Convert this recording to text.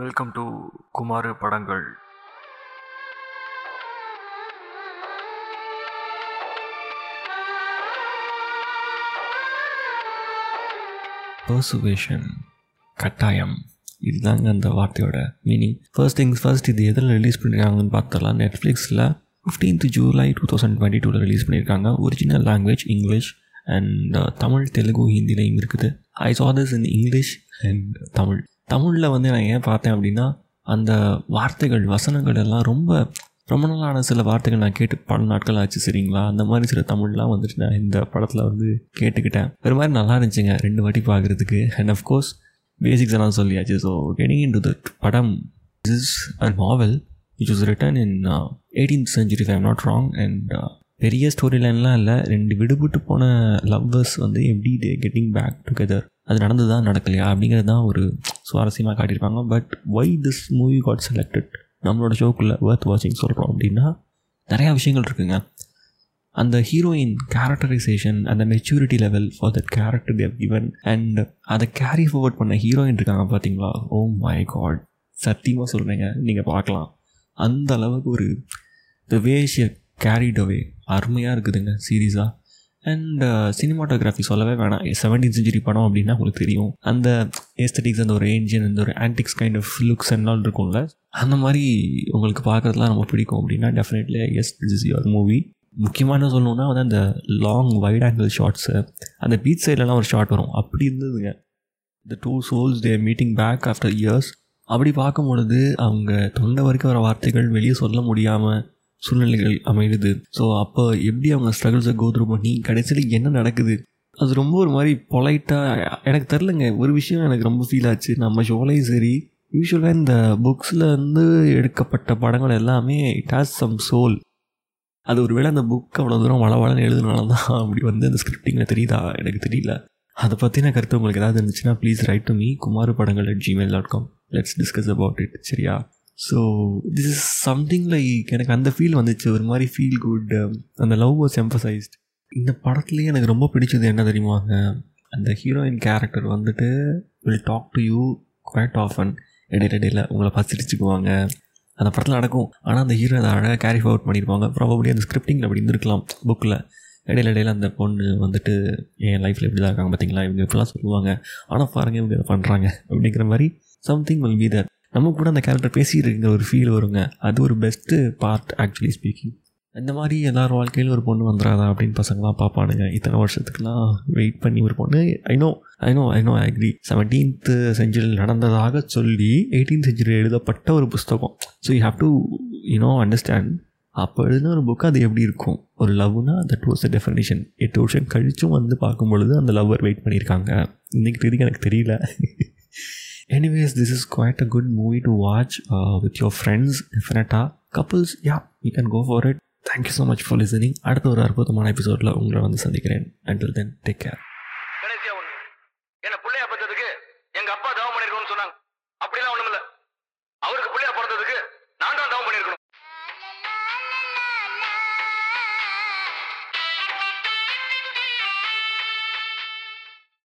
Welcome to Kumar படங்கள் persuasion கட்டாயம். இதுதாங்க அந்த வார்த்தையோட மீனிங் ஃபர்ஸ்ட் திங்ஸ் ஃபர்ஸ்ட் இது எதில் ரிலீஸ் பண்ணியிருக்காங்கன்னு பார்த்தலாம் நெட்ஃப்ளிக்ஸில் fifteenth July two thousand twenty டூவில் ரிலீஸ் பண்ணியிருக்காங்க original language English and Tamil Telugu ஹிந்திலையும் இருக்குது. I saw this in English and Tamil. தமிழில் வந்து நான் ஏன் பார்த்தேன் அப்படின்னா அந்த வார்த்தைகள் வசனங்கள் எல்லாம் ரொம்ப ரொம்ப நாளான சில வார்த்தைகள் நான் கேட்டு பல நாட்கள் ஆச்சு சரிங்களா? அந்த மாதிரி சில தமிழ்லாம் வந்துட்டு நான் இந்த படத்தில் வந்து கேட்டுக்கிட்டேன். ஒரு மாதிரி நல்லா இருந்துச்சுங்க ரெண்டு வாட்டி பார்க்குறதுக்கு. அண்ட் அஃப்கோர்ஸ் பேசிக்ஸ் எல்லாம் சொல்லியாச்சு. So getting into the படம் is a novel which was written in eighteen century I'm not wrong and பெரிய ஸ்டோரி லைன்லாம் இல்லை ரெண்டு விடுபட்டு போன லவ்வர்ஸ் வந்து எப்படி டே கெட்டிங் பேக் டுகெதர் அது நடந்ததா நடக்கலையா? அப்படிங்கிறது தான் ஒரு சுவாரஸ்யமாக காட்டியிருப்பாங்க. But why this movie got selected நம்மளோட ஷோக்குள்ளே வேர்த் வாட்சிங் சொல்கிறோம் அப்படின்னா நிறையா விஷயங்கள் இருக்குங்க. அந்த ஹீரோயின் கேரக்டரைசேஷன் அந்த maturity level for that character they've given and அதை கேரி ஃபார்வர்ட் பண்ண ஹீரோயின் இருக்காங்க பார்த்தீங்களா ஓ oh மை காட் சத்தியமாக சொல்கிறேங்க நீங்கள் பார்க்கலாம். அந்த அளவுக்கு ஒரு த வேஷிய கேரிட் அவே அருமையாக இருக்குதுங்க சீரியஸாக அண்ட் சினிமாட்டோகிராஃபி சொல்லவே வேணாம். செவன்டீன் செஞ்சுரி படம் அப்படின்னா உங்களுக்கு தெரியும். அந்த ஏஸ்தட்டிக்ஸ் அந்த ஒரு ஏஞ்சியன் அந்த ஒரு ஆன்டிக்ஸ் கைண்ட் ஆஃப் லுக்ஸ் எல்லாம் இருக்கும்ல. அந்த மாதிரி உங்களுக்கு பார்க்குறதுலாம் ரொம்ப பிடிக்கும் அப்படின்னா definitely yes this is your movie முக்கியமான சொல்லணும்னா வந்து அந்த லாங் வைட் ஆங்கிள் ஷார்ட்ஸு அந்த பீச் சைட்லலாம் ஒரு ஷார்ட் வரும். அப்படி இருந்ததுங்க. The two souls their meeting back after years அப்படி பார்க்கும் பொழுது அவங்க தொண்டை வரைக்கும் வர வார்த்தைகள் வெளியே சொல்ல முடியாமல் சூழ்நிலைகள் அமையுது. ஸோ அப்போ எப்படி அவங்க ஸ்ட்ரகிள்ஸை கோத்ரூ பண்ணி கடைசியில் என்ன நடக்குது? அது ரொம்ப ஒரு மாதிரி பொலைட்டாக எனக்கு தெரிலங்க ஒரு விஷயம் எனக்கு ரொம்ப ஃபீல் ஆச்சு. நம்ம ஷோலையும் சரி யூஸ்வலாக இந்த புக்ஸில் இருந்து எடுக்கப்பட்ட படங்கள் எல்லாமே இட் ஹாஸ் சம் சோல் அது ஒரு வேளை அந்த புக் அவ்வளோ தூரம் வளவளன்னு எழுதுனால தான் அப்படி வந்து அந்த ஸ்கிரிப்டிங்கில் தெரியுதா? எனக்கு தெரியல. அதை பற்றின கருத்து உங்களுக்கு ஏதாவது இருந்துச்சுன்னா please write to me Kumar படங்கள் at Gmail dot com let's discuss about it சரியா? So this is something like எனக்கு அந்த ஃபீல் வந்துச்சு. ஒரு மாதிரி ஃபீல் குட் um, அந்த லவ் வாஸ் எம்பசைஸ்ட் இந்த படத்துலேயே எனக்கு ரொம்ப பிடிச்சது என்ன தெரியுமாங்க அந்த ஹீரோயின் கேரக்டர் வந்துட்டு will talk to you quite often இடையில இடையில உங்களை பசிடிச்சுக்குவாங்க அந்த படத்தில் நடக்கும். ஆனால் அந்த ஹீரோ அதை அழகாக கேரி ஃபார்வர்ட் பண்ணியிருப்பாங்க ப்ராபபடி அந்த ஸ்கிரிப்டிங்கில் அப்படி இருந்திருக்கலாம் புக்கில் இடையில இடையில அந்த பொண்ணு வந்துட்டு என் லைஃப்பில் இப்படி தான் இருக்காங்க பார்த்தீங்களா இவங்க இப்படிலாம் சொல்லுவாங்க. ஆனால் பாருங்க இவங்க இதை பண்ணுறாங்க அப்படிங்கிற மாதிரி சம்திங் வில் பி தர் நம்ம கூட அந்த கேரக்டர் பேசிட்டு ஒரு ஃபீல் வருங்க. அது ஒரு பெஸ்ட்டு பார்ட் ஆக்சுவலி ஸ்பீக்கிங் இந்த மாதிரி எல்லார் வாழ்க்கையிலும் ஒரு பொண்ணு வந்துடாதா அப்படின்னு பசங்களாம் பார்ப்பானுங்க. இத்தனை வருஷத்துக்குலாம் வெயிட் பண்ணி ஒரு பொண்ணு. I know I know I know agree seventeenth செஞ்சுரியில் நடந்ததாக சொல்லி எயிட்டீன் செஞ்சுரியில் எழுதப்பட்ட ஒரு புஸ்தகம். So you have to you know understand அப்போ எழுதின ஒரு புக்கு அது எப்படி இருக்கும்? ஒரு லவ்னா தட் வாஸ் த டெஃபினேஷன் எட்டு வருஷம் கழிச்சும் வந்து பார்க்கும் பொழுது அந்த லவ்வர் வெயிட் பண்ணியிருக்காங்க. இன்னைக்கு தெரியும் எனக்கு தெரியல. Anyways this is quite a good movie to watch with your friends டெஃபினட்டாக couples yeah you can go for it thank you so much for listening அடுத்த ஒரு அற்புதமான எபிசோடில் உங்களை வந்து சந்திக்கிறேன். அண்டில் தென் டேக் கேர் கடைசியா ஒண்ணு. என்ன பிள்ளையா பெற்றதுக்கு எங்க அப்பா தவம் பண்ணிருக்கணும்னு சொன்னாங்க. அப்படிலாம் ஒண்ணுமில்ல. அவருக்கு பிள்ளையா பிறந்ததுக்கு நான் தான் தவம் பண்ணிருக்கணும்.